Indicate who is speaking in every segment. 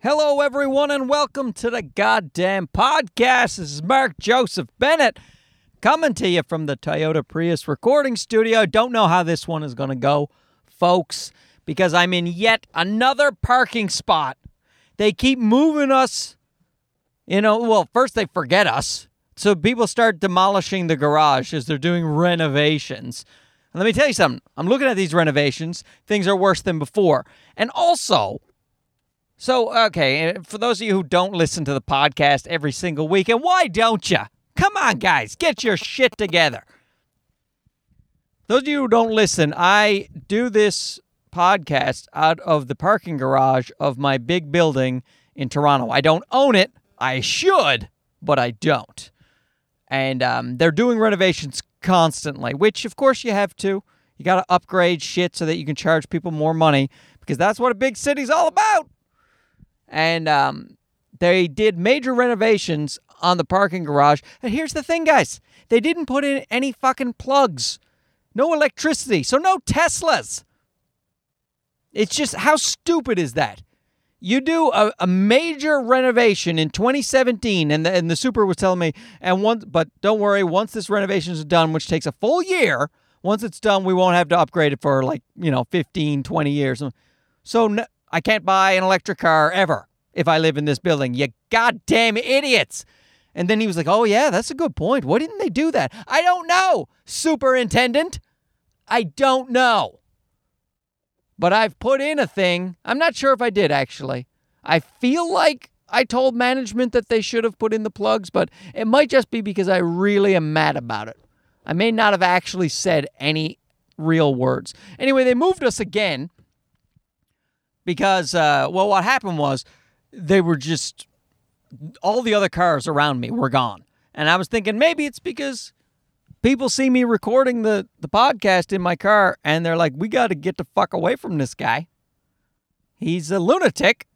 Speaker 1: Hello, everyone, and welcome to the goddamn podcast. This is Mark Joseph Bennett coming to you from the Toyota Prius recording studio. Don't know how this one is going to go, folks, because I'm in yet another parking spot. They keep moving us, you know, well, first they forget us. So people start demolishing the garage as they're doing renovations. And let me tell you something. I'm looking at these renovations. Things are worse than before. And also, so, okay, for those of you who don't listen to the podcast every single week, and why don't you? Come on, guys, get your shit together. Those of you who don't listen, I do this podcast out of the parking garage of my big building in Toronto. I don't own it. I should, but I don't. And um, they're doing renovations constantly, which of course you have to. You got to upgrade shit so that you can charge people more money because that's what a big city's all about and um, they did major renovations on the parking garage. And here's the thing, guys they didn't put in any fucking plugs, no electricity, so no Teslas. It's just how stupid is that? You do a, a major renovation in 2017, and the, and the super was telling me, and once, but don't worry, once this renovation is done, which takes a full year, once it's done, we won't have to upgrade it for like, you know, 15, 20 years. So I can't buy an electric car ever if I live in this building. You goddamn idiots. And then he was like, Oh, yeah, that's a good point. Why didn't they do that? I don't know, superintendent. I don't know. But I've put in a thing. I'm not sure if I did actually. I feel like I told management that they should have put in the plugs, but it might just be because I really am mad about it. I may not have actually said any real words. Anyway, they moved us again because, uh, well, what happened was they were just, all the other cars around me were gone. And I was thinking maybe it's because people see me recording the, the podcast in my car and they're like, we got to get the fuck away from this guy. He's a lunatic.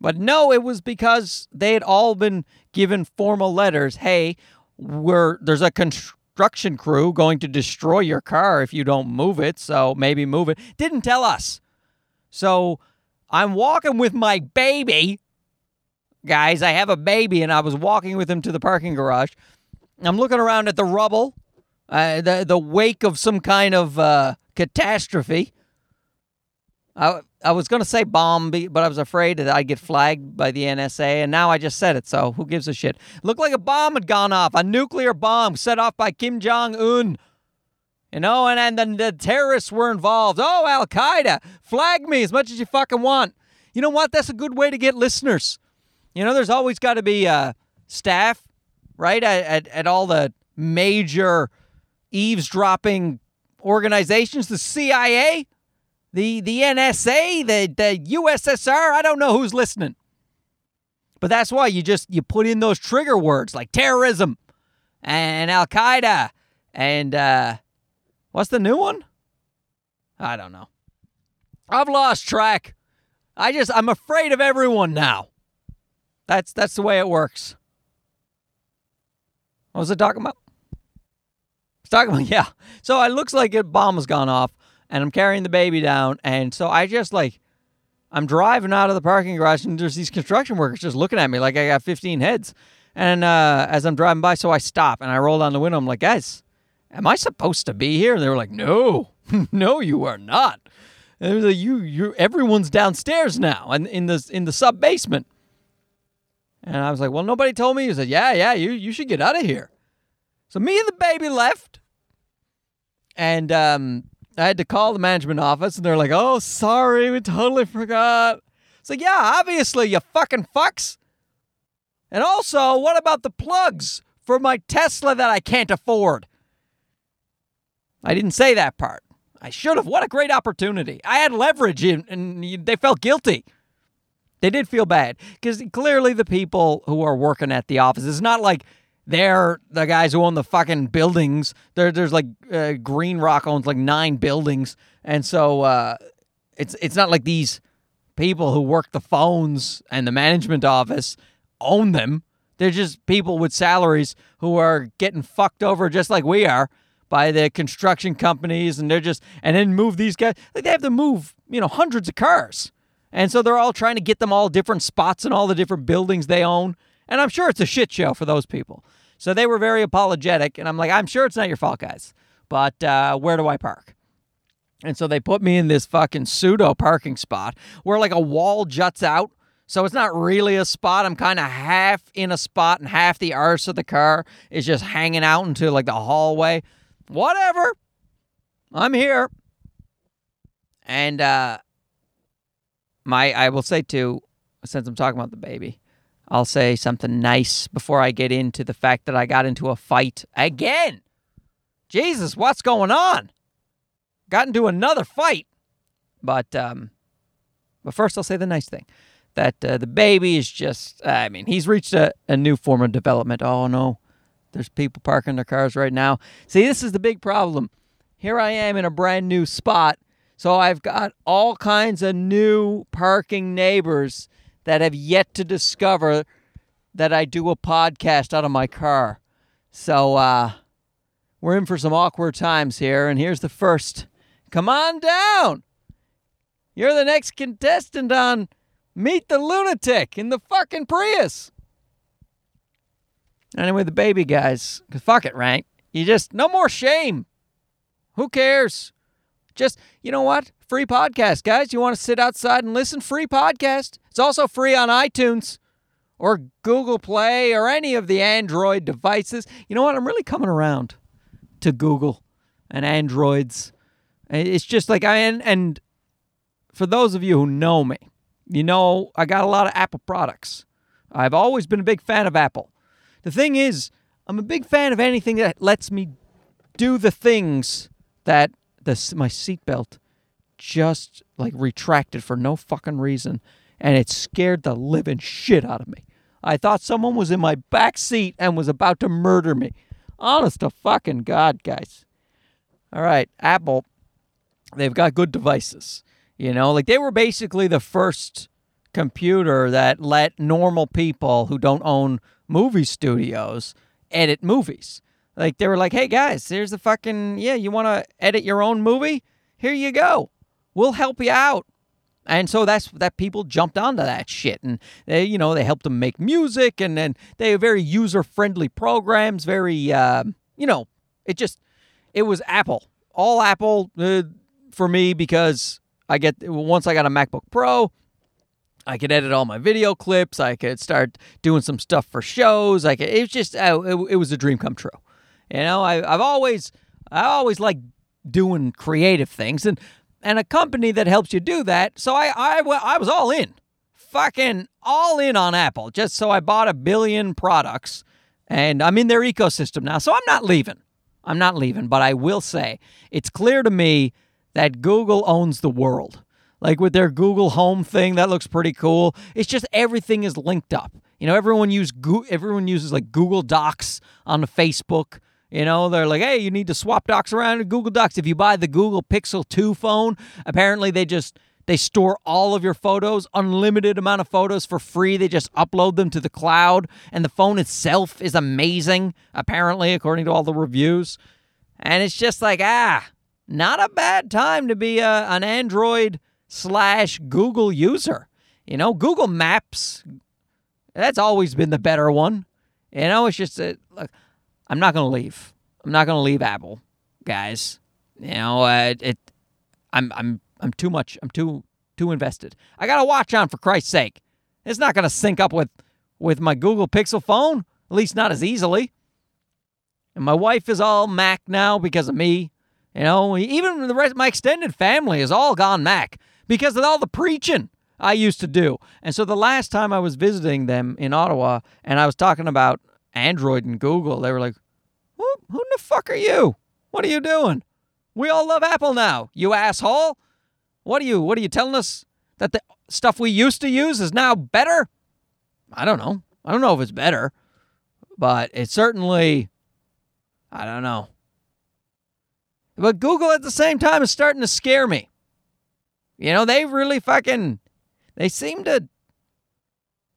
Speaker 1: But no, it was because they had all been given formal letters. Hey, we're there's a construction crew going to destroy your car if you don't move it, so maybe move it. Didn't tell us. So I'm walking with my baby. Guys, I have a baby, and I was walking with him to the parking garage. I'm looking around at the rubble, uh, the the wake of some kind of uh, catastrophe. I I was gonna say bomb, but I was afraid that I'd get flagged by the NSA, and now I just said it. So who gives a shit? Looked like a bomb had gone off, a nuclear bomb set off by Kim Jong Un. You know, and, and then the terrorists were involved. Oh, Al Qaeda, flag me as much as you fucking want. You know what? That's a good way to get listeners. You know, there's always got to be uh, staff, right, at, at, at all the major eavesdropping organizations, the CIA, the the NSA, the the USSR. I don't know who's listening, but that's why you just you put in those trigger words like terrorism and Al Qaeda and uh, What's the new one? I don't know. I've lost track. I just I'm afraid of everyone now. That's that's the way it works. What was it talking about? It's talking about yeah. So it looks like a bomb has gone off, and I'm carrying the baby down, and so I just like I'm driving out of the parking garage, and there's these construction workers just looking at me like I got 15 heads. And uh, as I'm driving by, so I stop and I roll down the window. I'm like, guys, am I supposed to be here? And they were like, no, no, you are not. And it was like, you, you, everyone's downstairs now and in the in the sub basement. And I was like, well, nobody told me. He said, yeah, yeah, you you should get out of here. So me and the baby left, and um, I had to call the management office, and they're like, oh, sorry, we totally forgot. It's like, yeah, obviously, you fucking fucks. And also, what about the plugs for my Tesla that I can't afford? I didn't say that part. I should have. What a great opportunity. I had leverage and, and they felt guilty. They did feel bad because clearly the people who are working at the office, it's not like they're the guys who own the fucking buildings. There, there's like uh, Green Rock owns like nine buildings. And so uh, it's, it's not like these people who work the phones and the management office own them. They're just people with salaries who are getting fucked over just like we are by the construction companies and they're just and then move these guys like they have to move you know hundreds of cars And so they're all trying to get them all different spots in all the different buildings they own. And I'm sure it's a shit show for those people. So they were very apologetic. And I'm like, I'm sure it's not your fault, guys. But uh, where do I park? And so they put me in this fucking pseudo parking spot where like a wall juts out. So it's not really a spot. I'm kind of half in a spot and half the arse of the car is just hanging out into like the hallway. Whatever. I'm here. And uh my I will say too, since I'm talking about the baby, I'll say something nice before I get into the fact that I got into a fight again. Jesus, what's going on? Got into another fight. But um but first I'll say the nice thing. That uh, the baby is just I mean, he's reached a, a new form of development. Oh no. There's people parking their cars right now. See, this is the big problem. Here I am in a brand new spot so I've got all kinds of new parking neighbors that have yet to discover that I do a podcast out of my car. So uh, we're in for some awkward times here. And here's the first Come on down. You're the next contestant on Meet the Lunatic in the fucking Prius. Anyway, the baby guys, because fuck it, right? You just, no more shame. Who cares? Just, you know what? Free podcast, guys. You want to sit outside and listen? Free podcast. It's also free on iTunes or Google Play or any of the Android devices. You know what? I'm really coming around to Google and Androids. It's just like I and, and for those of you who know me, you know I got a lot of Apple products. I've always been a big fan of Apple. The thing is, I'm a big fan of anything that lets me do the things that the my seatbelt just like retracted for no fucking reason, and it scared the living shit out of me. I thought someone was in my back seat and was about to murder me. Honest to fucking God, guys. All right, Apple, they've got good devices. You know, like they were basically the first computer that let normal people who don't own movie studios edit movies. Like they were like, "Hey guys, here's the fucking yeah, you want to edit your own movie? Here you go. We'll help you out." And so that's that people jumped onto that shit, and they, you know, they helped them make music, and then they very user friendly programs. Very, uh, you know, it just it was Apple, all Apple uh, for me because I get once I got a MacBook Pro. I could edit all my video clips. I could start doing some stuff for shows. I could. It was just. Uh, it, it was a dream come true. You know, I, I've always I always like doing creative things and and a company that helps you do that. So I I, I was all in, fucking all in on Apple, just so I bought a billion products and I'm in their ecosystem now. So I'm not leaving. I'm not leaving, but I will say it's clear to me that Google owns the world. Like with their Google Home thing, that looks pretty cool. It's just everything is linked up. You know, everyone use everyone uses like Google Docs on Facebook. You know, they're like, hey, you need to swap docs around in Google Docs. If you buy the Google Pixel 2 phone, apparently they just they store all of your photos, unlimited amount of photos for free. They just upload them to the cloud, and the phone itself is amazing, apparently, according to all the reviews. And it's just like, ah, not a bad time to be a, an Android slash Google user. You know, Google Maps, that's always been the better one. You know, it's just a, look, I'm not going to leave. I'm not going to leave Apple, guys. You know, uh, it. I'm I'm I'm too much. I'm too too invested. I got a watch on for Christ's sake. It's not going to sync up with with my Google Pixel phone, at least not as easily. And my wife is all Mac now because of me. You know, even the rest of my extended family is all gone Mac because of all the preaching I used to do. And so the last time I was visiting them in Ottawa and I was talking about Android and Google, they were like, who, who the fuck are you? What are you doing? We all love Apple now, you asshole. What are you what are you telling us that the stuff we used to use is now better? I don't know. I don't know if it's better, but it certainly I don't know. But Google at the same time is starting to scare me. You know, they really fucking they seem to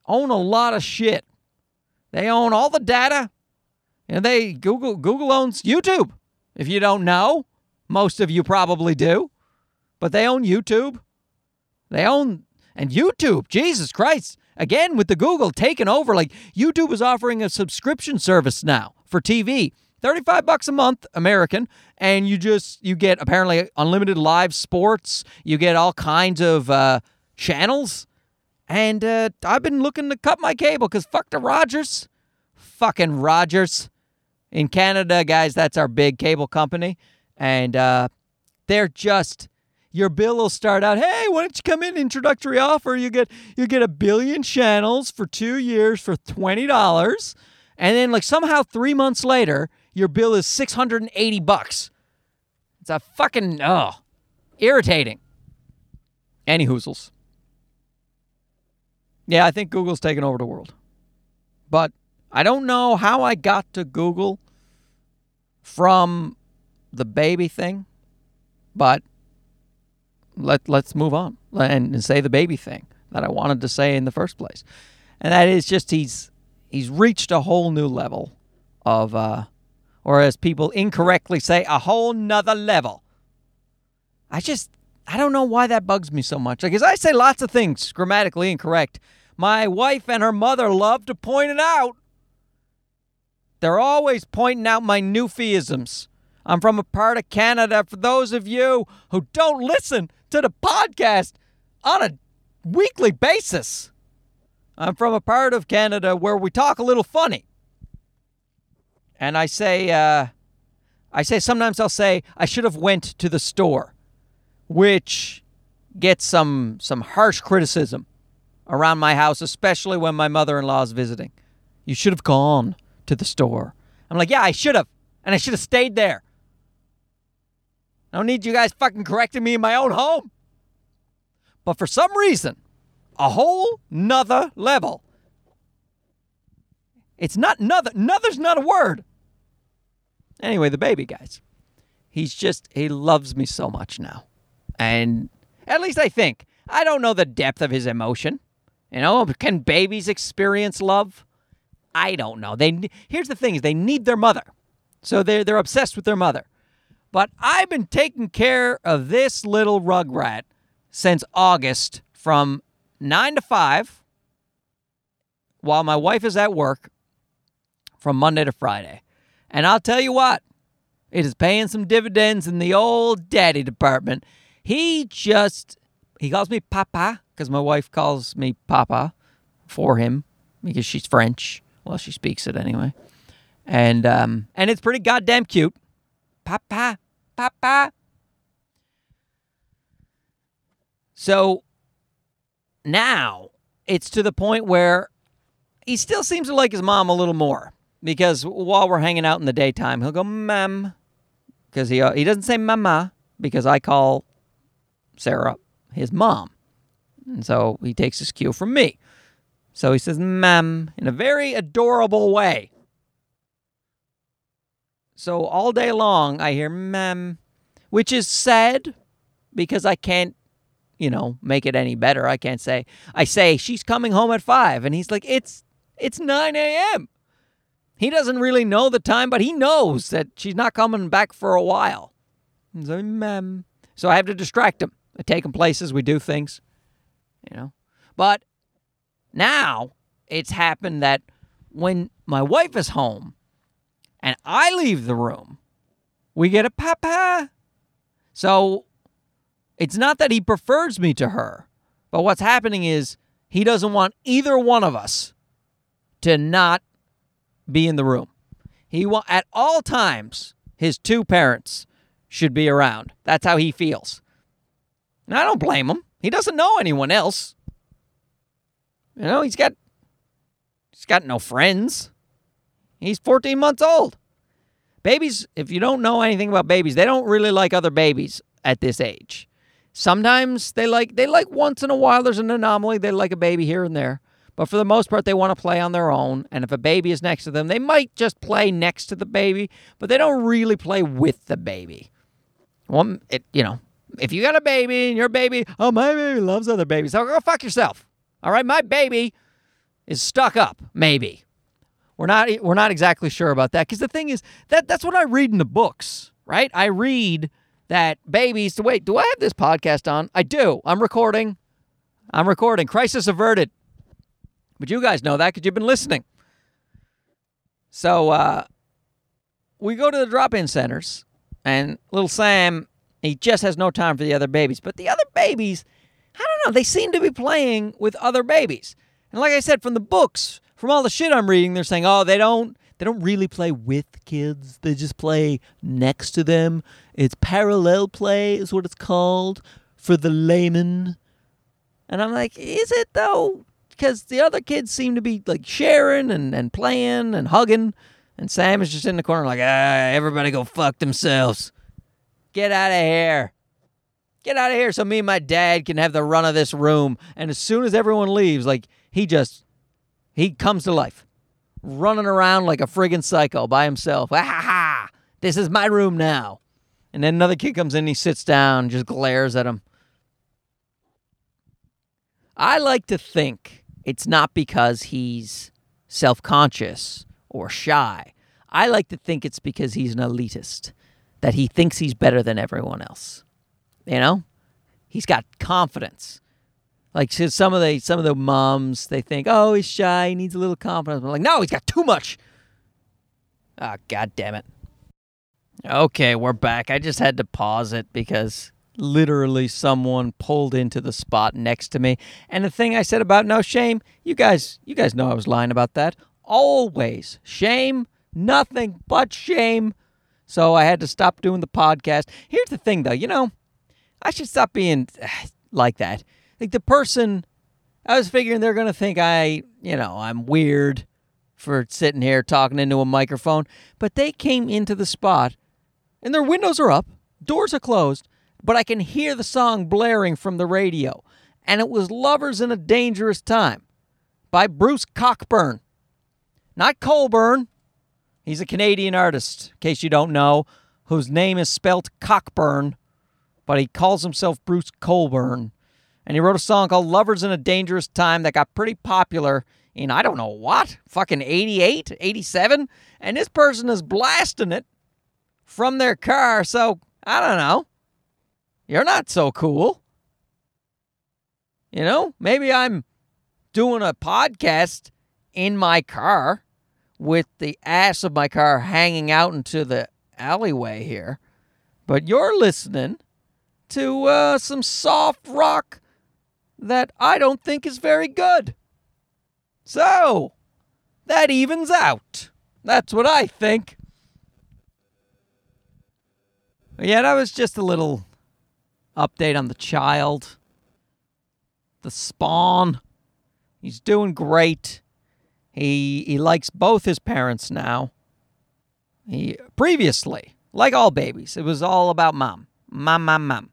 Speaker 1: own a lot of shit. They own all the data. And they Google Google owns YouTube. If you don't know, most of you probably do. But they own YouTube. They own And YouTube, Jesus Christ. Again, with the Google taking over, like YouTube is offering a subscription service now for TV. 35 bucks a month American and you just you get apparently unlimited live sports, you get all kinds of uh, channels. And uh, I've been looking to cut my cable cuz fuck the Rogers. Fucking Rogers. In Canada, guys, that's our big cable company and uh, they're just your bill will start out, hey, why don't you come in introductory offer? You get you get a billion channels for two years for twenty dollars, and then like somehow three months later, your bill is six hundred and eighty bucks. It's a fucking oh, irritating. Any hoozles. Yeah, I think Google's taken over the world, but I don't know how I got to Google from the baby thing, but let let's move on and, and say the baby thing that I wanted to say in the first place, and that is just he's he's reached a whole new level of, uh, or as people incorrectly say, a whole nother level. I just I don't know why that bugs me so much. Like, as I say lots of things grammatically incorrect, my wife and her mother love to point it out. They're always pointing out my newfieisms. I'm from a part of Canada. For those of you who don't listen to the podcast on a weekly basis, I'm from a part of Canada where we talk a little funny. And I say, uh, I say sometimes I'll say I should have went to the store, which gets some some harsh criticism around my house, especially when my mother-in-law is visiting. You should have gone to the store. I'm like, yeah, I should have, and I should have stayed there. I don't need you guys fucking correcting me in my own home. But for some reason, a whole nother level. It's not another. Nother's not a word. Anyway, the baby, guys. He's just, he loves me so much now. And at least I think. I don't know the depth of his emotion. You know, can babies experience love? I don't know. They here's the thing: is they need their mother, so they're they're obsessed with their mother. But I've been taking care of this little rugrat since August from 9 to 5 while my wife is at work from Monday to Friday. And I'll tell you what, it is paying some dividends in the old daddy department. He just, he calls me Papa because my wife calls me Papa for him because she's French. Well, she speaks it anyway. And um, and it's pretty goddamn cute. Papa, Papa. So now it's to the point where he still seems to like his mom a little more because while we're hanging out in the daytime, he'll go ma'am because he uh, he doesn't say mama because I call Sarah his mom, and so he takes his cue from me. So he says ma'am in a very adorable way. So all day long, I hear mem, which is sad because I can't, you know, make it any better. I can't say, I say, she's coming home at five. And he's like, it's, it's 9 a.m. He doesn't really know the time, but he knows that she's not coming back for a while. So. So I have to distract him. I take him places. We do things, you know. But now it's happened that when my wife is home, and I leave the room, we get a papa. So it's not that he prefers me to her, but what's happening is he doesn't want either one of us to not be in the room. He want at all times his two parents should be around. That's how he feels. And I don't blame him. He doesn't know anyone else. You know, he's got he's got no friends. He's 14 months old. Babies, if you don't know anything about babies, they don't really like other babies at this age. Sometimes they like they like once in a while there's an anomaly, they like a baby here and there. But for the most part, they want to play on their own. And if a baby is next to them, they might just play next to the baby, but they don't really play with the baby. Well, it, you know, if you got a baby and your baby, oh, my baby loves other babies, so go fuck yourself. All right, my baby is stuck up, maybe. We're not we're not exactly sure about that because the thing is that that's what I read in the books, right? I read that babies. Wait, do I have this podcast on? I do. I'm recording. I'm recording. Crisis averted. But you guys know that because you've been listening. So uh, we go to the drop in centers, and little Sam, he just has no time for the other babies. But the other babies, I don't know, they seem to be playing with other babies. And like I said, from the books, from all the shit I'm reading, they're saying, oh, they don't. They don't really play with kids. They just play next to them. It's parallel play, is what it's called for the layman. And I'm like, is it though? Because the other kids seem to be like sharing and, and playing and hugging. And Sam is just in the corner like, ah, everybody go fuck themselves. Get out of here. Get out of here so me and my dad can have the run of this room. And as soon as everyone leaves, like, he just, he comes to life running around like a friggin' psycho by himself. Ah ha ha! This is my room now. And then another kid comes in, he sits down, just glares at him. I like to think it's not because he's self conscious or shy. I like to think it's because he's an elitist, that he thinks he's better than everyone else. You know? He's got confidence. Like some of the some of the moms, they think, "Oh, he's shy. He needs a little confidence." I'm like, "No, he's got too much." Ah, oh, god damn it. Okay, we're back. I just had to pause it because literally someone pulled into the spot next to me. And the thing I said about no shame, you guys, you guys know I was lying about that. Always shame, nothing but shame. So I had to stop doing the podcast. Here's the thing, though. You know, I should stop being like that like the person I was figuring they're going to think I, you know, I'm weird for sitting here talking into a microphone, but they came into the spot and their windows are up, doors are closed, but I can hear the song blaring from the radio. And it was Lovers in a Dangerous Time by Bruce Cockburn. Not Colburn. He's a Canadian artist, in case you don't know, whose name is spelt Cockburn, but he calls himself Bruce Colburn and he wrote a song called Lovers in a Dangerous Time that got pretty popular in I don't know what, fucking 88, 87, and this person is blasting it from their car. So, I don't know. You're not so cool. You know, maybe I'm doing a podcast in my car with the ass of my car hanging out into the alleyway here. But you're listening to uh, some soft rock that I don't think is very good. So, that evens out. That's what I think. Yeah, that was just a little update on the child. The spawn. He's doing great. He he likes both his parents now. He previously, like all babies, it was all about mom. Mom, mom, mom.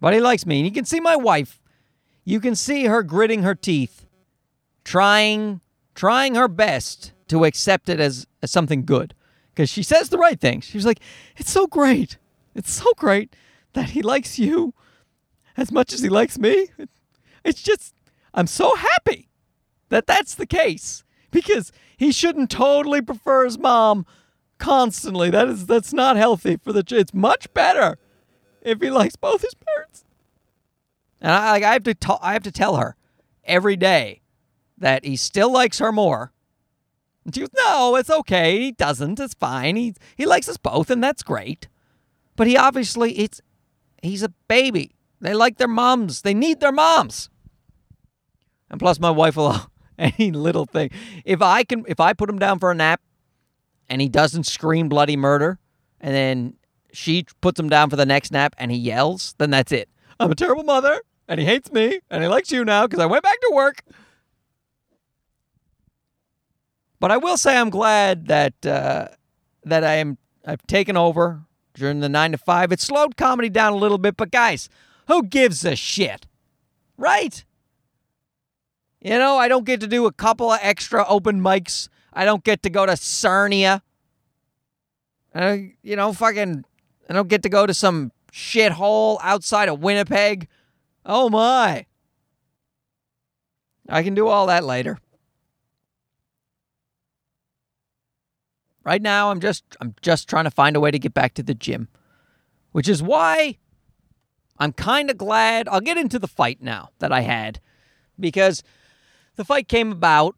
Speaker 1: But he likes me. And you can see my wife you can see her gritting her teeth, trying trying her best to accept it as, as something good. Because she says the right things. She's like, It's so great. It's so great that he likes you as much as he likes me. It's just, I'm so happy that that's the case because he shouldn't totally prefer his mom constantly. That is, that's not healthy for the. It's much better if he likes both his parents. And I, like, I have to t- I have to tell her every day that he still likes her more. And she goes, "No, it's okay. He doesn't. It's fine. He he likes us both, and that's great. But he obviously it's he's a baby. They like their moms. They need their moms. And plus, my wife will any little thing. If I can, if I put him down for a nap, and he doesn't scream bloody murder, and then she puts him down for the next nap, and he yells, then that's it. I'm a terrible mother and he hates me, and he likes you now because I went back to work. But I will say I'm glad that uh, that I am I've taken over during the nine to five. It slowed comedy down a little bit, but guys, who gives a shit, right? You know, I don't get to do a couple of extra open mics. I don't get to go to Sarnia. Uh, you know, fucking, I don't get to go to some shithole outside of Winnipeg Oh my. I can do all that later. Right now I'm just I'm just trying to find a way to get back to the gym. Which is why I'm kind of glad. I'll get into the fight now that I had because the fight came about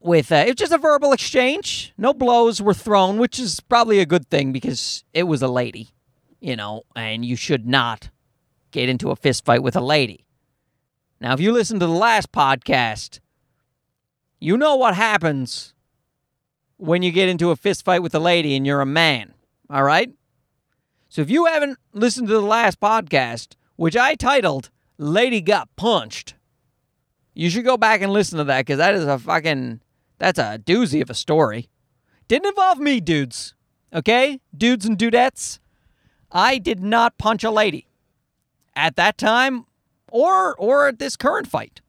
Speaker 1: with uh, it was just a verbal exchange. No blows were thrown, which is probably a good thing because it was a lady, you know, and you should not get into a fist fight with a lady. Now, if you listen to the last podcast, you know what happens when you get into a fist fight with a lady and you're a man, all right? So if you haven't listened to the last podcast, which I titled Lady Got Punched, you should go back and listen to that because that is a fucking that's a doozy of a story. Didn't involve me, dudes. Okay? Dudes and dudettes. I did not punch a lady at that time or or at this current fight.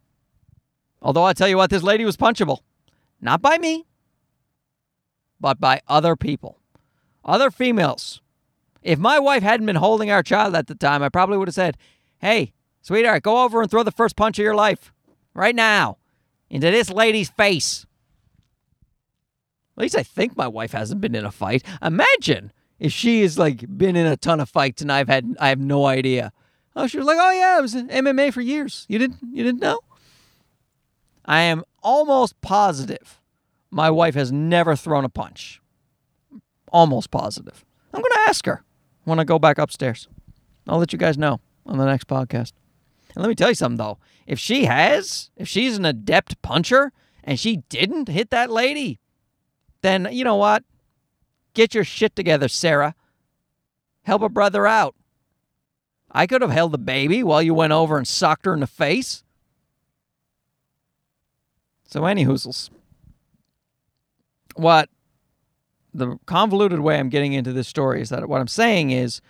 Speaker 1: Although I tell you what, this lady was punchable. Not by me, but by other people. Other females. If my wife hadn't been holding our child at the time, I probably would have said, Hey, sweetheart, go over and throw the first punch of your life right now into this lady's face. At least I think my wife hasn't been in a fight. Imagine if she has like been in a ton of fights and I've had I have no idea. Oh, she was like, "Oh yeah, I was in MMA for years. You didn't you didn't know?" I am almost positive my wife has never thrown a punch. Almost positive. I'm going to ask her when I go back upstairs. I'll let you guys know on the next podcast. And let me tell you something though. If she has, if she's an adept puncher and she didn't hit that lady, then you know what? Get your shit together, Sarah. Help a brother out. I could have held the baby while you went over and socked her in the face. So, any hoozles. What the convoluted way I'm getting into this story is that what I'm saying is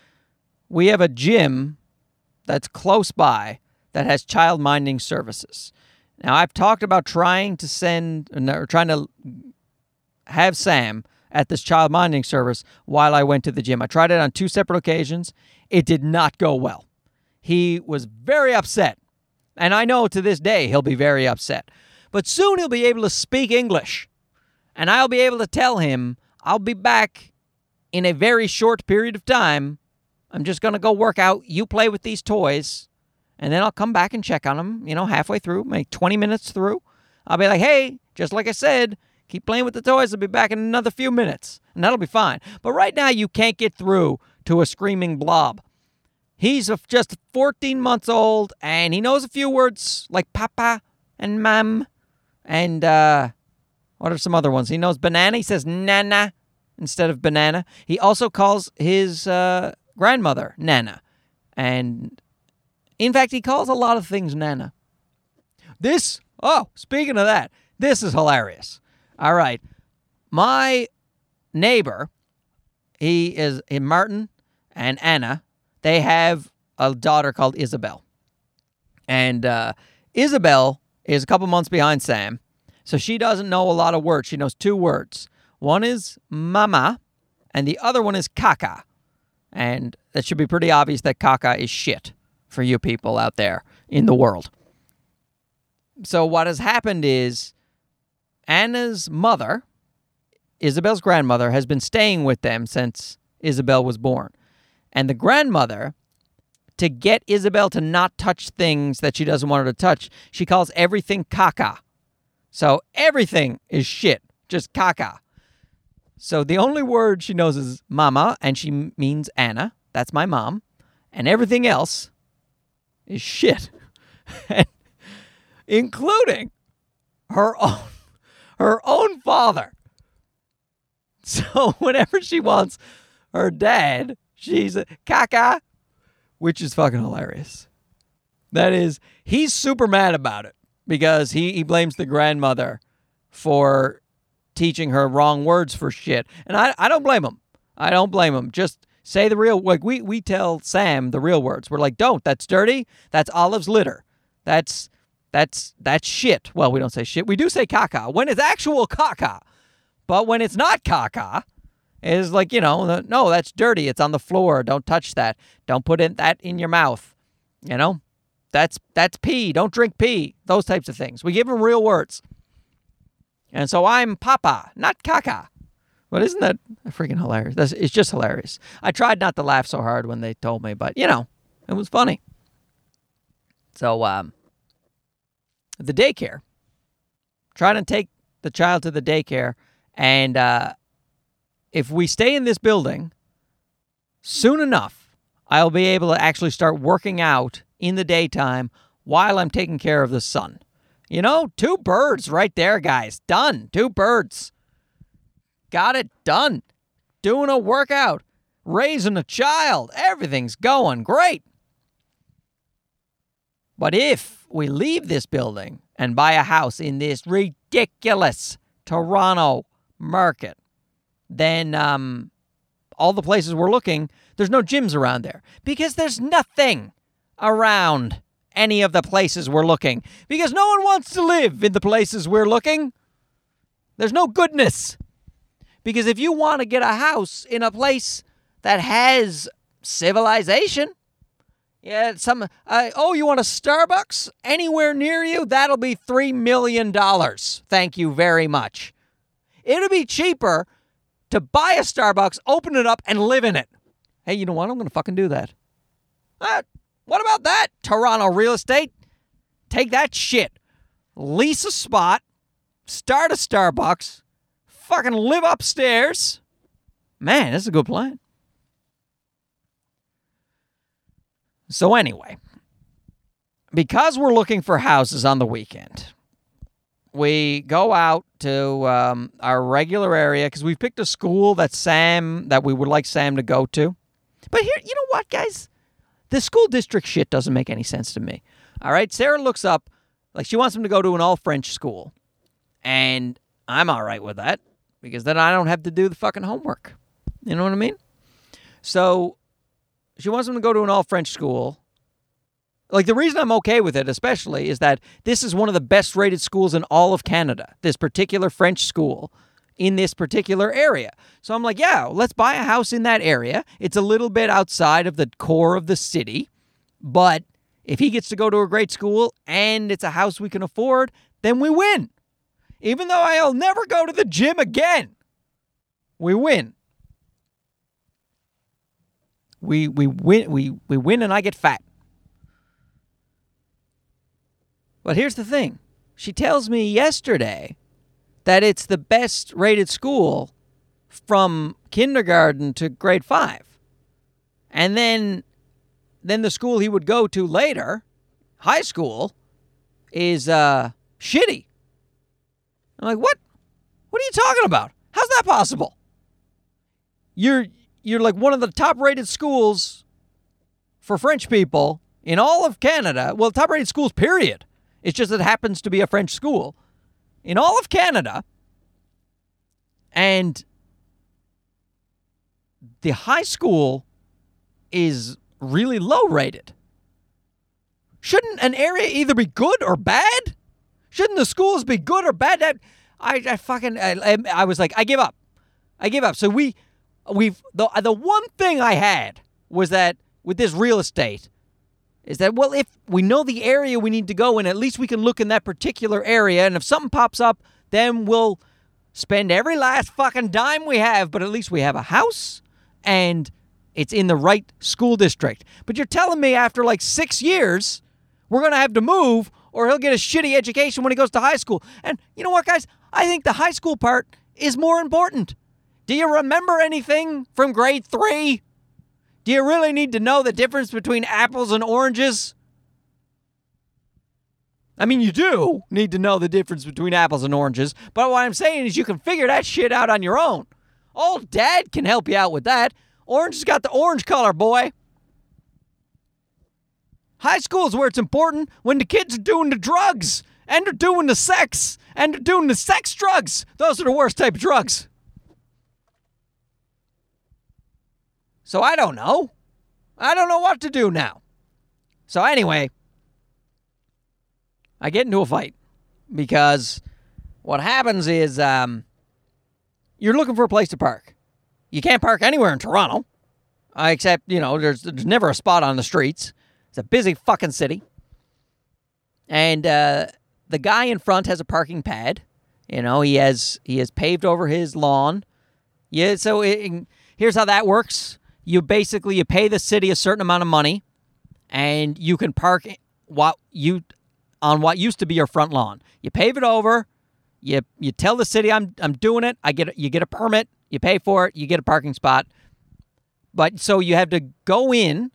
Speaker 1: we have a gym that's close by that has child minding services. Now, I've talked about trying to send or trying to have Sam at this child minding service while I went to the gym. I tried it on two separate occasions. It did not go well. He was very upset. And I know to this day he'll be very upset. But soon he'll be able to speak English. And I'll be able to tell him I'll be back in a very short period of time. I'm just going to go work out. You play with these toys. And then I'll come back and check on him, you know, halfway through, maybe 20 minutes through. I'll be like, hey, just like I said, Keep playing with the toys. I'll be back in another few minutes, and that'll be fine. But right now, you can't get through to a screaming blob. He's just 14 months old, and he knows a few words like papa and mam, and uh, what are some other ones? He knows banana. He says nana instead of banana. He also calls his uh, grandmother nana, and in fact, he calls a lot of things nana. This, oh, speaking of that, this is hilarious. All right. My neighbor, he is in Martin and Anna. They have a daughter called Isabel. And uh, Isabel is a couple months behind Sam. So she doesn't know a lot of words. She knows two words. One is mama, and the other one is caca. And it should be pretty obvious that caca is shit for you people out there in the world. So what has happened is Anna's mother, Isabel's grandmother, has been staying with them since Isabel was born. And the grandmother, to get Isabel to not touch things that she doesn't want her to touch, she calls everything caca. So everything is shit, just caca. So the only word she knows is mama, and she means Anna. That's my mom. And everything else is shit, including her own her own father. So whenever she wants her dad, she's a caca, which is fucking hilarious. That is, he's super mad about it because he, he blames the grandmother for teaching her wrong words for shit. And I, I don't blame him. I don't blame him. Just say the real like we we tell Sam the real words. We're like, don't, that's dirty. That's Olive's litter. That's that's that's shit. Well, we don't say shit. We do say caca when it's actual caca. But when it's not caca, it's like, you know, no, that's dirty. It's on the floor. Don't touch that. Don't put in that in your mouth. You know? That's that's pee. Don't drink pee. Those types of things. We give them real words. And so I'm papa, not Kaka. But isn't that freaking hilarious? That's, it's just hilarious. I tried not to laugh so hard when they told me, but you know, it was funny. So, um, the daycare, trying to take the child to the daycare, and uh, if we stay in this building, soon enough, I'll be able to actually start working out in the daytime while I'm taking care of the son. You know, two birds right there, guys. Done. Two birds. Got it done. Doing a workout, raising a child. Everything's going great. But if we leave this building and buy a house in this ridiculous Toronto market, then um, all the places we're looking, there's no gyms around there because there's nothing around any of the places we're looking because no one wants to live in the places we're looking. There's no goodness. Because if you want to get a house in a place that has civilization, yeah, some uh, oh, you want a Starbucks anywhere near you? That'll be 3 million dollars. Thank you very much. It'll be cheaper to buy a Starbucks, open it up and live in it. Hey, you know what? I'm going to fucking do that. Uh, what about that, Toronto real estate? Take that shit. Lease a spot, start a Starbucks, fucking live upstairs. Man, this is a good plan. So, anyway, because we're looking for houses on the weekend, we go out to um, our regular area because we've picked a school that Sam that we would like Sam to go to. But here, you know what, guys? The school district shit doesn't make any sense to me. All right, Sarah looks up like she wants him to go to an all French school, and I'm all right with that because then I don't have to do the fucking homework. You know what I mean? So she wants him to go to an all French school. Like the reason I'm okay with it, especially, is that this is one of the best rated schools in all of Canada. This particular French school in this particular area. So I'm like, yeah, let's buy a house in that area. It's a little bit outside of the core of the city, but if he gets to go to a great school and it's a house we can afford, then we win. Even though I'll never go to the gym again, we win. We we win we we win and I get fat. But here's the thing. She tells me yesterday that it's the best rated school from kindergarten to grade 5. And then then the school he would go to later, high school, is uh shitty. I'm like, "What? What are you talking about? How's that possible?" You're you're like one of the top rated schools for French people in all of Canada. Well, top rated schools period. It's just it happens to be a French school in all of Canada. And the high school is really low rated. Shouldn't an area either be good or bad? Shouldn't the schools be good or bad? I, I fucking, I, I was like, I give up. I give up. So we, we've, the, the one thing I had was that with this real estate, is that, well, if we know the area we need to go in, at least we can look in that particular area. And if something pops up, then we'll spend every last fucking dime we have, but at least we have a house and it's in the right school district. But you're telling me after like six years, we're going to have to move or he'll get a shitty education when he goes to high school. And you know what, guys? I think the high school part is more important. Do you remember anything from grade three? Do you really need to know the difference between apples and oranges? I mean, you do need to know the difference between apples and oranges, but what I'm saying is you can figure that shit out on your own. Old dad can help you out with that. Orange has got the orange color, boy. High school is where it's important when the kids are doing the drugs and they're doing the sex and they're doing the sex drugs. Those are the worst type of drugs. So I don't know. I don't know what to do now. So anyway, I get into a fight because what happens is um, you're looking for a place to park. You can't park anywhere in Toronto, uh, except you know there's there's never a spot on the streets. It's a busy fucking city, and uh, the guy in front has a parking pad. You know he has he has paved over his lawn. Yeah, so it, here's how that works. You basically you pay the city a certain amount of money and you can park what you on what used to be your front lawn. You pave it over. You you tell the city I'm I'm doing it. I get you get a permit. You pay for it. You get a parking spot. But so you have to go in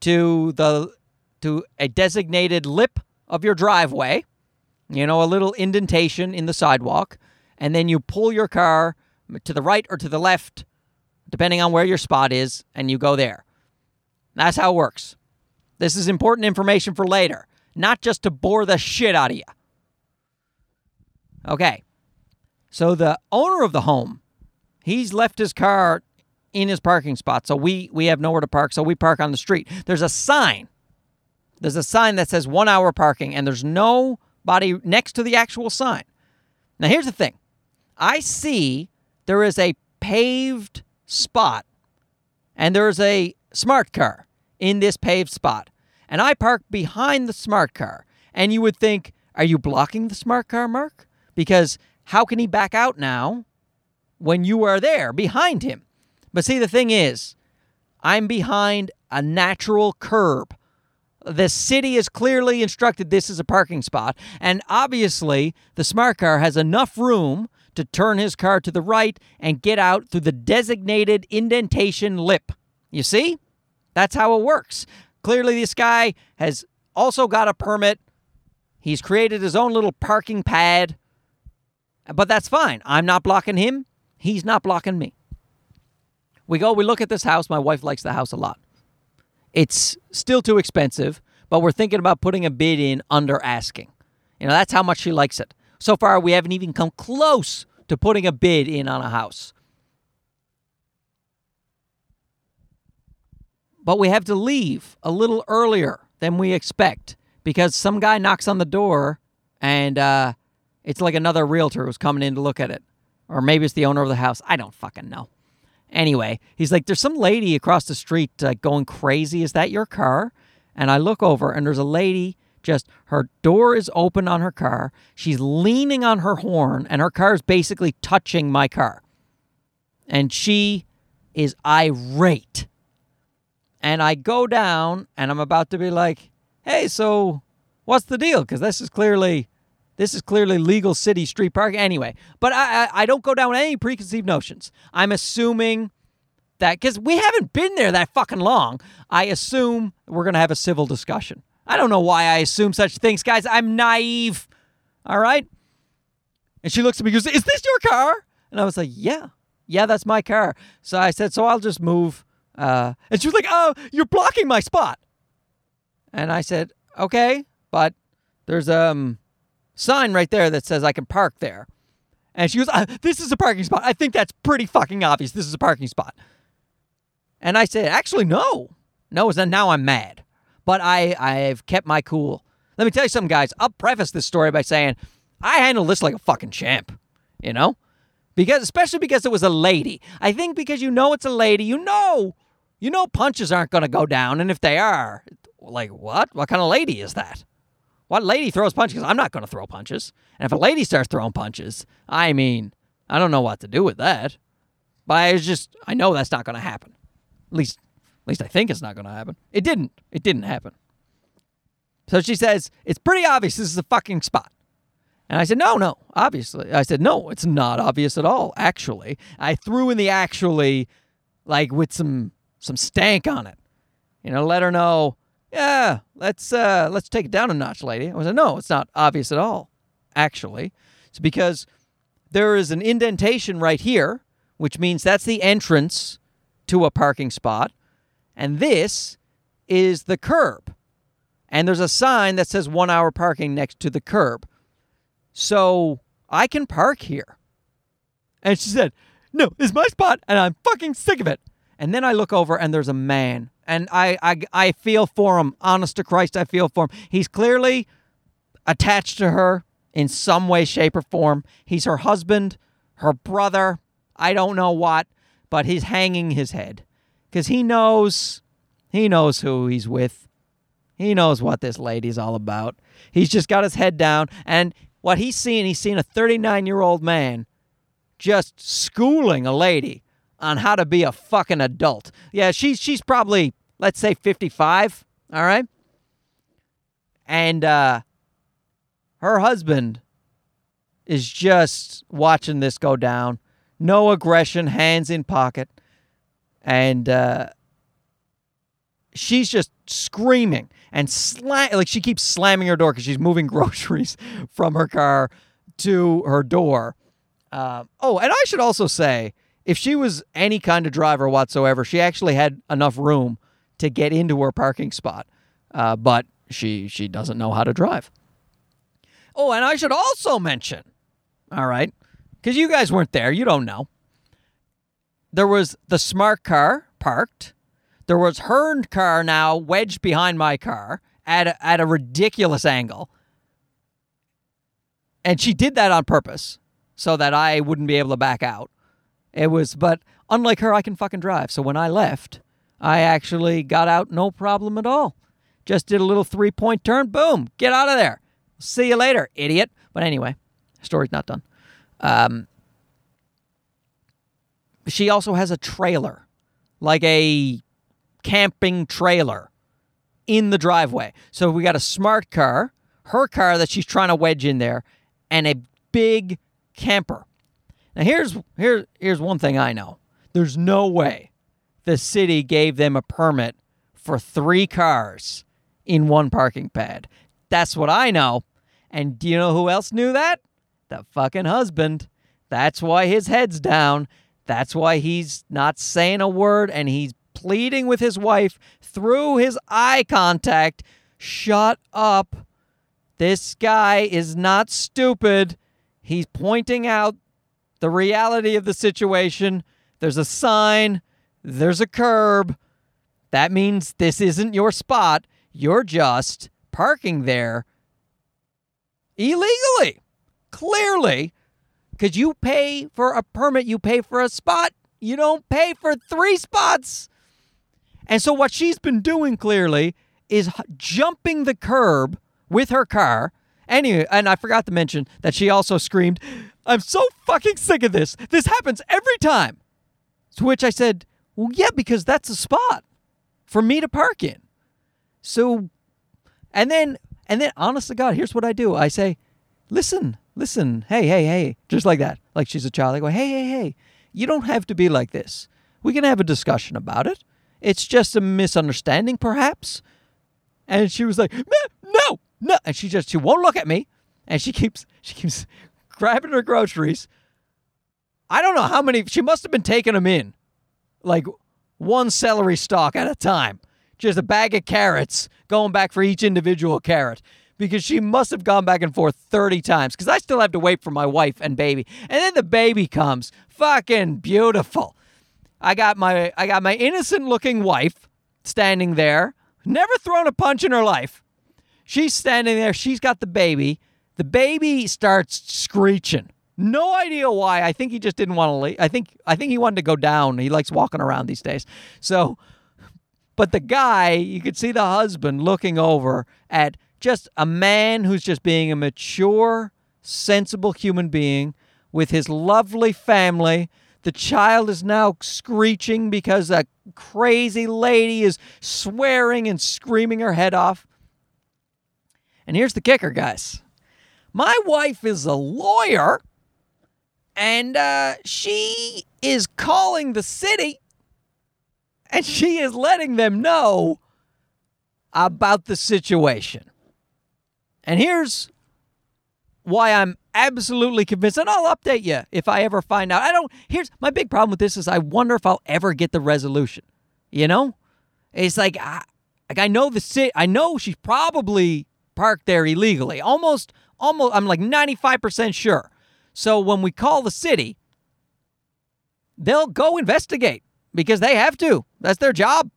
Speaker 1: to the to a designated lip of your driveway. You know, a little indentation in the sidewalk, and then you pull your car to the right or to the left, depending on where your spot is, and you go there. That's how it works. This is important information for later, not just to bore the shit out of you. Okay. So the owner of the home, he's left his car in his parking spot. So we we have nowhere to park, so we park on the street. There's a sign. There's a sign that says 1 hour parking and there's nobody next to the actual sign. Now here's the thing. I see there is a paved spot and there's a smart car in this paved spot. And I park behind the smart car. And you would think, are you blocking the smart car, Mark? Because how can he back out now when you are there behind him? But see, the thing is, I'm behind a natural curb. The city has clearly instructed this is a parking spot, and obviously the smart car has enough room to turn his car to the right and get out through the designated indentation lip. You see? That's how it works. Clearly, this guy has also got a permit. He's created his own little parking pad. But that's fine. I'm not blocking him. He's not blocking me. We go, we look at this house. My wife likes the house a lot. It's still too expensive, but we're thinking about putting a bid in under asking. You know, that's how much she likes it. So far, we haven't even come close to putting a bid in on a house. but we have to leave a little earlier than we expect because some guy knocks on the door and uh, it's like another realtor who's coming in to look at it. Or maybe it's the owner of the house. I don't fucking know. Anyway, he's like, There's some lady across the street uh, going crazy. Is that your car? And I look over and there's a lady just her door is open on her car. She's leaning on her horn and her car is basically touching my car. And she is irate and I go down and I'm about to be like, "Hey, so what's the deal?" Because this is clearly this is clearly legal city street park anyway. But I, I, I don't go down any preconceived notions. I'm assuming that because we haven't been there that fucking long. I assume we're gonna have a civil discussion. I don't know why I assume such things, guys. I'm naive. All right. And she looks at me goes, Is this your car? And I was like, Yeah. Yeah, that's my car. So I said, So I'll just move uh, and she was like, "Oh, you're blocking my spot." And I said, "Okay, but there's a um, sign right there that says I can park there." And she goes, uh, "This is a parking spot. I think that's pretty fucking obvious. This is a parking spot." And I said, "Actually, no, no." And now I'm mad, but I I've kept my cool. Let me tell you something, guys. I'll preface this story by saying I handled this like a fucking champ. You know, because especially because it was a lady. I think because you know it's a lady, you know you know punches aren't to go down, and if they are, like what? What kind of lady is that? What lady throws punches? I'm not to throw punches. And if a lady starts throwing punches, I mean, I don't know what to do with that. But I just I know that's not to happen. At least at least I think it's not going to happen. It didn't. It didn't happen. So she says, "It's pretty obvious this is a fucking spot." And I said, "No, no, obviously." I said, "No, it's not obvious at all, actually." I threw in the actually like with some some stank on it. You know, let her know, yeah, let's uh let's take it down a notch, lady. I was like, no, it's not obvious at all, actually. It's because there is an indentation right here, which means that's the entrance to a parking spot. And this is the curb. And there's a sign that says one hour parking next to the curb. So I can park here. And she said, No, it's my spot, and I'm fucking sick of it. And then I look over and there's a man. And I, I, I feel for him. Honest to Christ, I feel for him. He's clearly attached to her in some way, shape, or form. He's her husband, her brother. I don't know what, but he's hanging his head because he knows, he knows who he's with. He knows what this lady's all about. He's just got his head down. And what he's seeing, he's seeing a 39 year old man just schooling a lady on how to be a fucking adult. Yeah, she's she's probably let's say 55, All right. And uh, her husband is just watching this go down. No aggression, hands in pocket. And uh, she's just screaming and slam like she keeps slamming her door because she's moving groceries from her car to her door. Uh, oh, and I should also say, if she was any kind of driver whatsoever, she actually had enough room to get into her parking spot, uh, but she she doesn't know how to drive. Oh, and I should also mention, all right, because you guys weren't there, you don't know. There was the smart car parked. There was her car now wedged behind my car at a, at a ridiculous angle. And she did that on purpose so that I wouldn't be able to back out. It was, but unlike her, I can fucking drive. So when I left, I actually got out no problem at all. Just did a little three point turn. Boom, get out of there. See you later, idiot. But anyway, story's not done. Um, she also has a trailer, like a camping trailer in the driveway. So we got a smart car, her car that she's trying to wedge in there, and a big camper. Now here's here, here's one thing I know. There's no way the city gave them a permit for three cars in one parking pad. That's what I know. And do you know who else knew that? The fucking husband. That's why his head's down. That's why he's not saying a word and he's pleading with his wife through his eye contact. Shut up. This guy is not stupid. He's pointing out the reality of the situation. There's a sign, there's a curb. That means this isn't your spot. You're just parking there illegally. Clearly, because you pay for a permit, you pay for a spot. You don't pay for three spots. And so, what she's been doing clearly is jumping the curb with her car. Anyway, and I forgot to mention that she also screamed, I'm so fucking sick of this. This happens every time. To which I said, Well, yeah, because that's a spot for me to park in. So, and then, and then, honest to God, here's what I do I say, Listen, listen, hey, hey, hey, just like that. Like she's a child. I go, Hey, hey, hey, you don't have to be like this. We can have a discussion about it. It's just a misunderstanding, perhaps. And she was like, No, no. And she just, she won't look at me. And she keeps, she keeps grabbing her groceries. I don't know how many, she must have been taking them in like one celery stalk at a time. Just a bag of carrots going back for each individual carrot because she must have gone back and forth 30 times because I still have to wait for my wife and baby. And then the baby comes. Fucking beautiful. I got my I got my innocent looking wife standing there, never thrown a punch in her life. She's standing there, she's got the baby. The baby starts screeching. No idea why. I think he just didn't want to leave. I think I think he wanted to go down. He likes walking around these days. So but the guy, you could see the husband looking over at just a man who's just being a mature, sensible human being with his lovely family the child is now screeching because a crazy lady is swearing and screaming her head off. And here's the kicker, guys. My wife is a lawyer, and uh, she is calling the city and she is letting them know about the situation. And here's why I'm absolutely convinced, and I'll update you if I ever find out. I don't. Here's my big problem with this: is I wonder if I'll ever get the resolution. You know, it's like, I, like I know the city. I know she's probably parked there illegally. Almost, almost. I'm like 95 percent sure. So when we call the city, they'll go investigate because they have to. That's their job.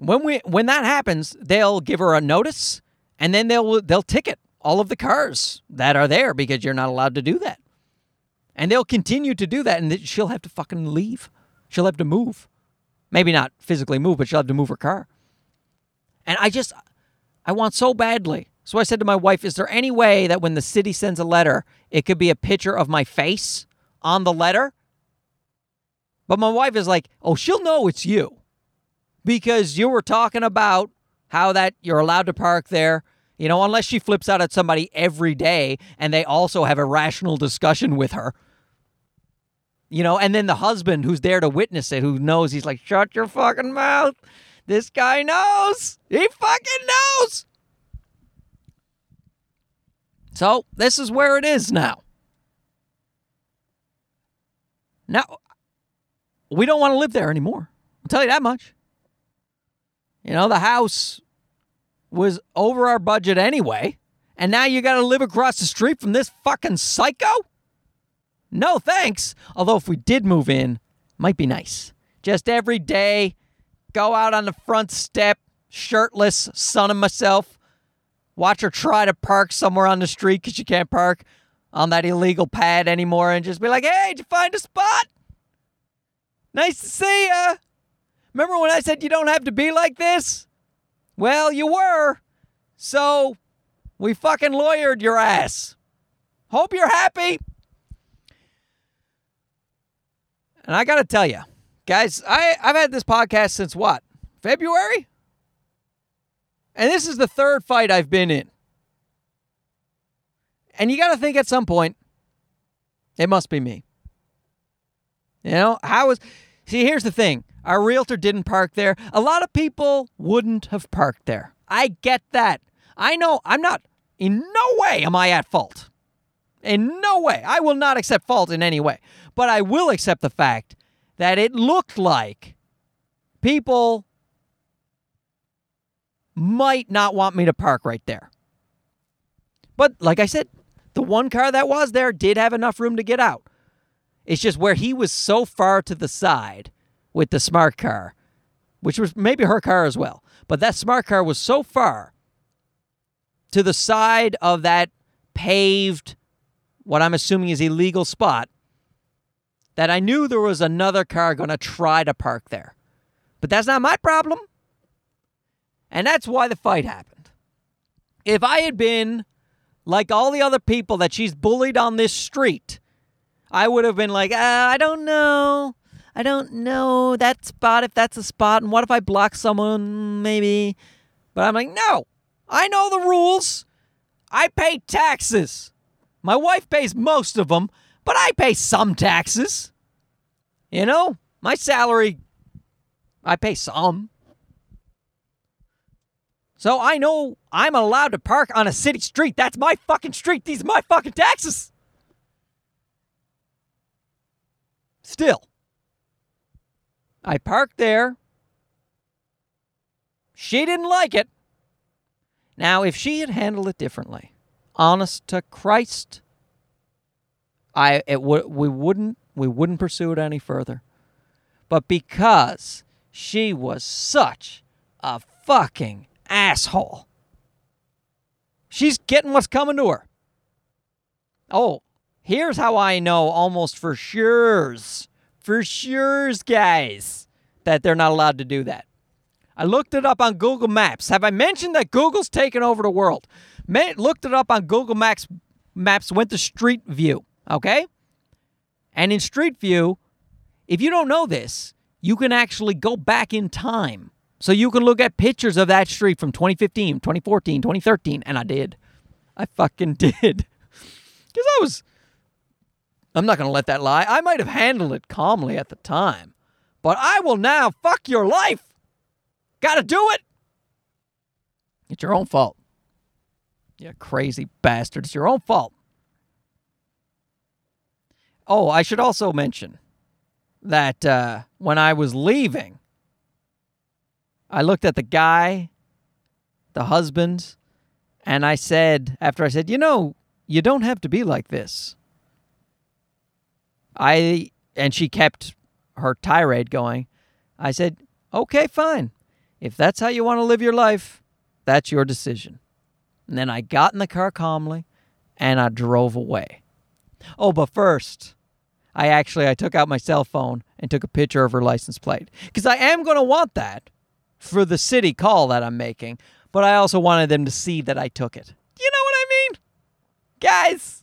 Speaker 1: When we when that happens, they'll give her a notice and then they'll they'll ticket all of the cars that are there because you're not allowed to do that. And they'll continue to do that, and she'll have to fucking leave. She'll have to move. Maybe not physically move, but she'll have to move her car. And I just, I want so badly. So I said to my wife, Is there any way that when the city sends a letter, it could be a picture of my face on the letter? But my wife is like, Oh, she'll know it's you. Because you were talking about how that you're allowed to park there. You know, unless she flips out at somebody every day and they also have a rational discussion with her. You know, and then the husband who's there to witness it, who knows, he's like, shut your fucking mouth. This guy knows. He fucking knows. So this is where it is now. Now, we don't want to live there anymore. I'll tell you that much. You know, the house was over our budget anyway, and now you got to live across the street from this fucking psycho? No thanks. Although if we did move in, might be nice. Just every day, go out on the front step, shirtless, sunning myself, watch her try to park somewhere on the street because you can't park on that illegal pad anymore, and just be like, "Hey, did you find a spot? Nice to see ya." Remember when I said you don't have to be like this? Well, you were. So we fucking lawyered your ass. Hope you're happy. And I got to tell you, guys, I, I've had this podcast since what? February? And this is the third fight I've been in. And you got to think at some point, it must be me. You know, how is. See, here's the thing our realtor didn't park there. A lot of people wouldn't have parked there. I get that. I know I'm not, in no way am I at fault. In no way. I will not accept fault in any way. But I will accept the fact that it looked like people might not want me to park right there. But like I said, the one car that was there did have enough room to get out. It's just where he was so far to the side with the smart car, which was maybe her car as well. But that smart car was so far to the side of that paved, what I'm assuming is illegal spot, that I knew there was another car going to try to park there. But that's not my problem. And that's why the fight happened. If I had been like all the other people that she's bullied on this street, I would have been like, uh, I don't know. I don't know that spot if that's a spot. And what if I block someone? Maybe. But I'm like, no, I know the rules. I pay taxes. My wife pays most of them, but I pay some taxes. You know, my salary, I pay some. So I know I'm allowed to park on a city street. That's my fucking street. These are my fucking taxes. Still, I parked there. She didn't like it. Now, if she had handled it differently, honest to Christ, I it would we wouldn't we wouldn't pursue it any further. But because she was such a fucking asshole, she's getting what's coming to her. Oh, here's how I know almost for sure's for sure's guys that they're not allowed to do that. I looked it up on Google Maps. Have I mentioned that Google's taken over the world? Man, looked it up on Google Maps. Maps went to Street View. Okay, and in Street View, if you don't know this, you can actually go back in time. So you can look at pictures of that street from 2015, 2014, 2013, and I did. I fucking did. Because I was I'm not going to let that lie. I might have handled it calmly at the time, but I will now fuck your life. Got to do it. It's your own fault. You crazy bastard. It's your own fault. Oh, I should also mention that uh, when I was leaving, I looked at the guy, the husband, and I said, after I said, you know, you don't have to be like this. I and she kept her tirade going. I said, "Okay, fine. If that's how you want to live your life, that's your decision." And then I got in the car calmly and I drove away. Oh, but first, I actually I took out my cell phone and took a picture of her license plate because I am going to want that for the city call that I'm making, but I also wanted them to see that I took it. You know what I mean? Guys,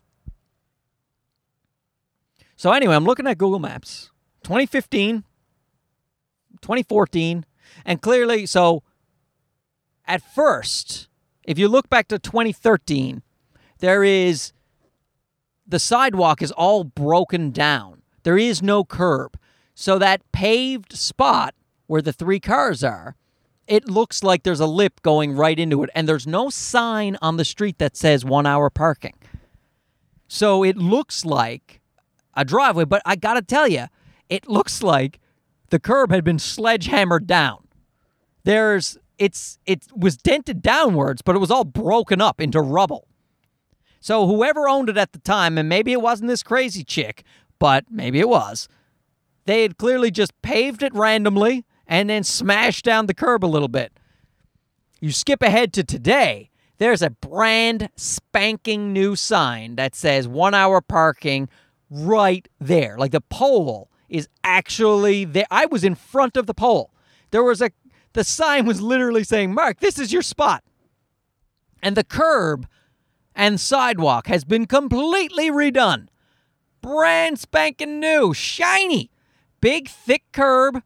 Speaker 1: so anyway, I'm looking at Google Maps. 2015, 2014. And clearly, so at first, if you look back to 2013, there is the sidewalk is all broken down. There is no curb. So that paved spot where the three cars are, it looks like there's a lip going right into it. And there's no sign on the street that says one hour parking. So it looks like a driveway, but I got to tell you, it looks like the curb had been sledgehammered down. There's it's it was dented downwards, but it was all broken up into rubble. So whoever owned it at the time, and maybe it wasn't this crazy chick, but maybe it was, they had clearly just paved it randomly and then smashed down the curb a little bit. You skip ahead to today, there's a brand spanking new sign that says one hour parking right there. Like the pole is actually there. I was in front of the pole. There was a, the sign was literally saying, Mark, this is your spot. And the curb and sidewalk has been completely redone. Brand spanking new, shiny, big, thick curb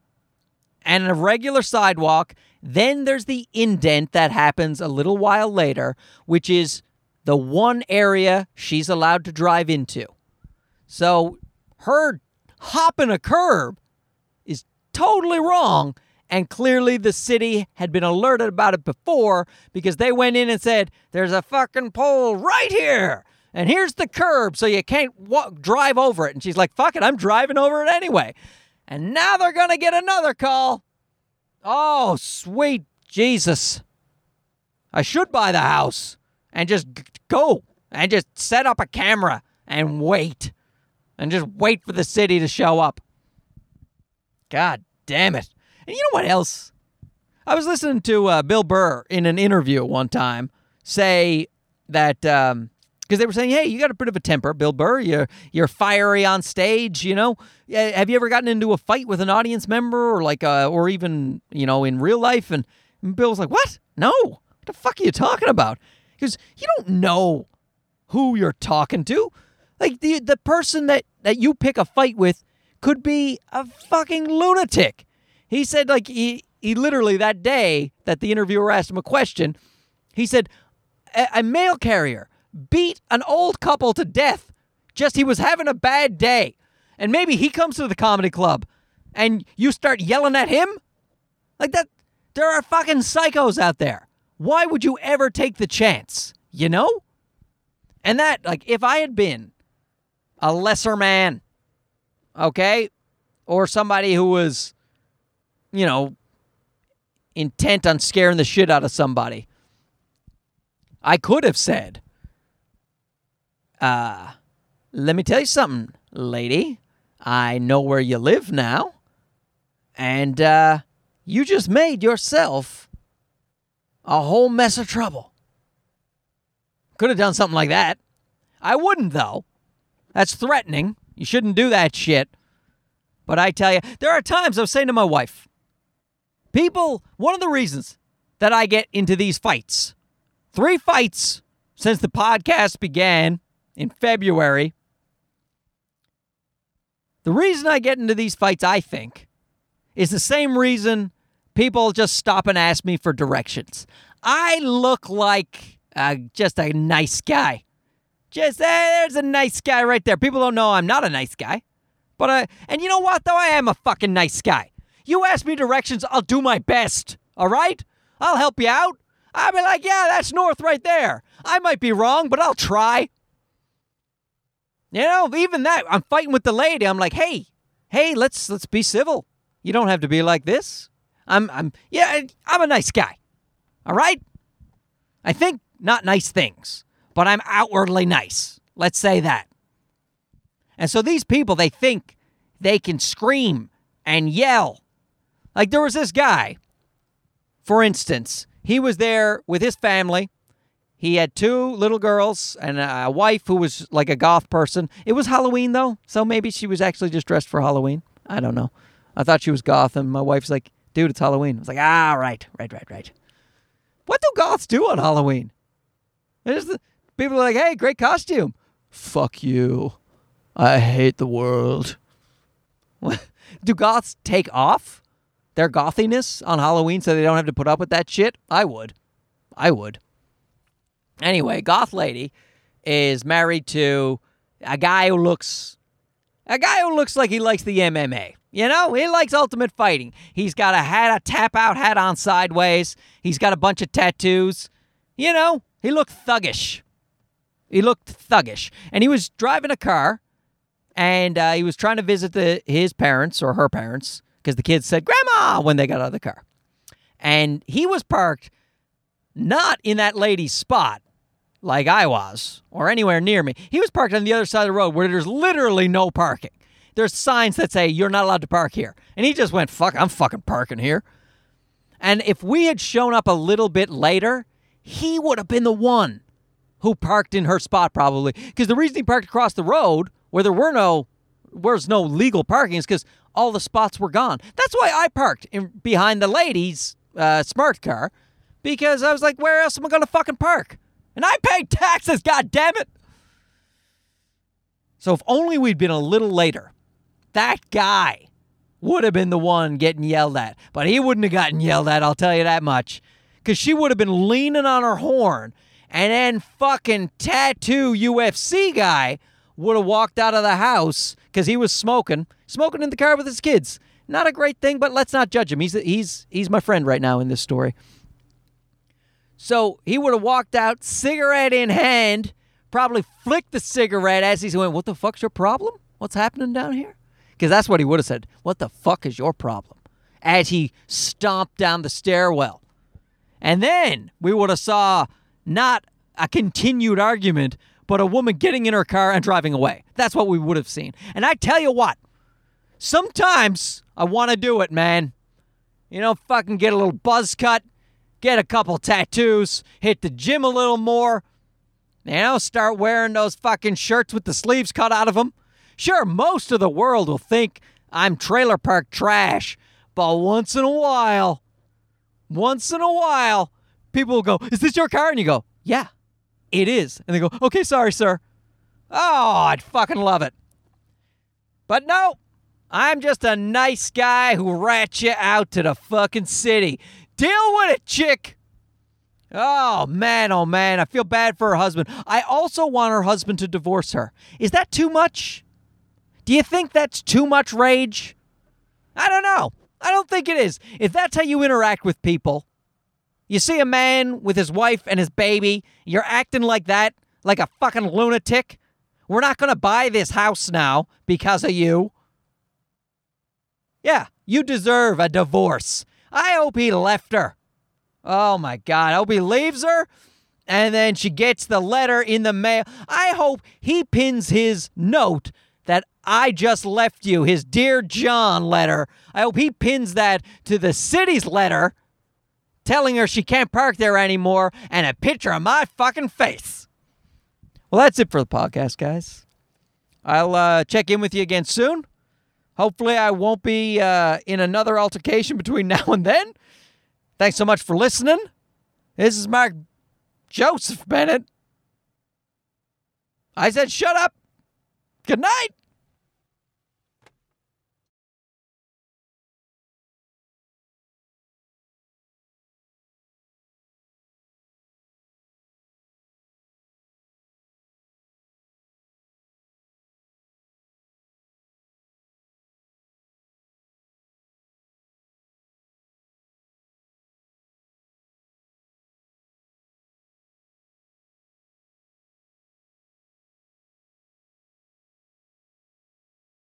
Speaker 1: and a regular sidewalk. Then there's the indent that happens a little while later, which is the one area she's allowed to drive into. So her hopping a curb is totally wrong. And clearly, the city had been alerted about it before because they went in and said, There's a fucking pole right here. And here's the curb, so you can't walk, drive over it. And she's like, Fuck it, I'm driving over it anyway. And now they're going to get another call. Oh, sweet Jesus. I should buy the house and just go and just set up a camera and wait and just wait for the city to show up. God damn it. And you know what else? I was listening to uh, Bill Burr in an interview one time say that because um, they were saying, "Hey, you got a bit of a temper, Bill Burr. You're you're fiery on stage. You know, have you ever gotten into a fight with an audience member or like, uh, or even you know, in real life?" And Bill was like, "What? No. What the fuck are you talking about? Because you don't know who you're talking to. Like the the person that that you pick a fight with could be a fucking lunatic. He said like he he literally that day that the interviewer asked him a question, he said a, a mail carrier beat an old couple to death. Just he was having a bad day. And maybe he comes to the comedy club and you start yelling at him? Like that there are fucking psychos out there. Why would you ever take the chance? You know? And that like if I had been a lesser man, okay? Or somebody who was, you know, intent on scaring the shit out of somebody. I could have said, uh, let me tell you something, lady. I know where you live now. And uh, you just made yourself a whole mess of trouble. Could have done something like that. I wouldn't, though. That's threatening. You shouldn't do that shit. But I tell you, there are times I was saying to my wife, people, one of the reasons that I get into these fights, three fights since the podcast began in February. The reason I get into these fights, I think, is the same reason people just stop and ask me for directions. I look like uh, just a nice guy. Just eh, there's a nice guy right there. People don't know I'm not a nice guy. But I and you know what though? I am a fucking nice guy. You ask me directions, I'll do my best. All right? I'll help you out. I'll be like, yeah, that's north right there. I might be wrong, but I'll try. You know, even that, I'm fighting with the lady. I'm like, hey, hey, let's let's be civil. You don't have to be like this. I'm I'm yeah, I'm a nice guy. All right? I think not nice things but I'm outwardly nice. Let's say that. And so these people, they think they can scream and yell. Like there was this guy, for instance, he was there with his family. He had two little girls and a wife who was like a goth person. It was Halloween though, so maybe she was actually just dressed for Halloween. I don't know. I thought she was goth, and my wife's like, dude, it's Halloween. I was like, ah, right, right, right, right. What do goths do on Halloween? The, People are like, hey, great costume. Fuck you. I hate the world. Do goths take off? their gothiness on Halloween so they don't have to put up with that shit, I would. I would. Anyway, goth lady is married to a guy who looks a guy who looks like he likes the MMA. You know, he likes ultimate fighting. He's got a hat, a tap out hat on sideways. He's got a bunch of tattoos. You know, he looked thuggish. He looked thuggish. And he was driving a car and uh, he was trying to visit the his parents or her parents because the kids said grandma when they got out of the car. And he was parked not in that lady's spot like I was or anywhere near me. He was parked on the other side of the road where there's literally no parking. There's signs that say you're not allowed to park here. And he just went, fuck, I'm fucking parking here. And if we had shown up a little bit later, he would have been the one who parked in her spot probably. Because the reason he parked across the road where there were no where's no legal parking is because all the spots were gone. That's why I parked in, behind the lady's uh, smart car because I was like, where else am I to fucking park? And I pay taxes, god damn it. So if only we'd been a little later, that guy would have been the one getting yelled at. But he wouldn't have gotten yelled at, I'll tell you that much. Because she would have been leaning on her horn, and then fucking tattoo UFC guy would have walked out of the house because he was smoking, smoking in the car with his kids. Not a great thing, but let's not judge him. He's he's he's my friend right now in this story. So he would have walked out, cigarette in hand, probably flicked the cigarette as he's going, What the fuck's your problem? What's happening down here? Because that's what he would have said. What the fuck is your problem? As he stomped down the stairwell. And then we would have saw not a continued argument, but a woman getting in her car and driving away. That's what we would have seen. And I tell you what, sometimes I want to do it, man. You know, fucking get a little buzz cut, get a couple tattoos, hit the gym a little more, you know, start wearing those fucking shirts with the sleeves cut out of them. Sure, most of the world will think I'm trailer park trash, but once in a while, once in a while, people will go, Is this your car? And you go, Yeah, it is. And they go, Okay, sorry, sir. Oh, I'd fucking love it. But no, I'm just a nice guy who rats you out to the fucking city. Deal with it, chick. Oh, man, oh, man. I feel bad for her husband. I also want her husband to divorce her. Is that too much? Do you think that's too much rage? I don't know. I don't think it is. If that's how you interact with people, you see a man with his wife and his baby, you're acting like that, like a fucking lunatic. We're not going to buy this house now because of you. Yeah, you deserve a divorce. I hope he left her. Oh my God. I hope he leaves her and then she gets the letter in the mail. I hope he pins his note that I just left you, his Dear John letter. I hope he pins that to the city's letter telling her she can't park there anymore and a picture of my fucking face. Well, that's it for the podcast, guys. I'll uh, check in with you again soon. Hopefully, I won't be uh, in another altercation between now and then. Thanks so much for listening. This is Mark Joseph Bennett. I said, shut up. Good night.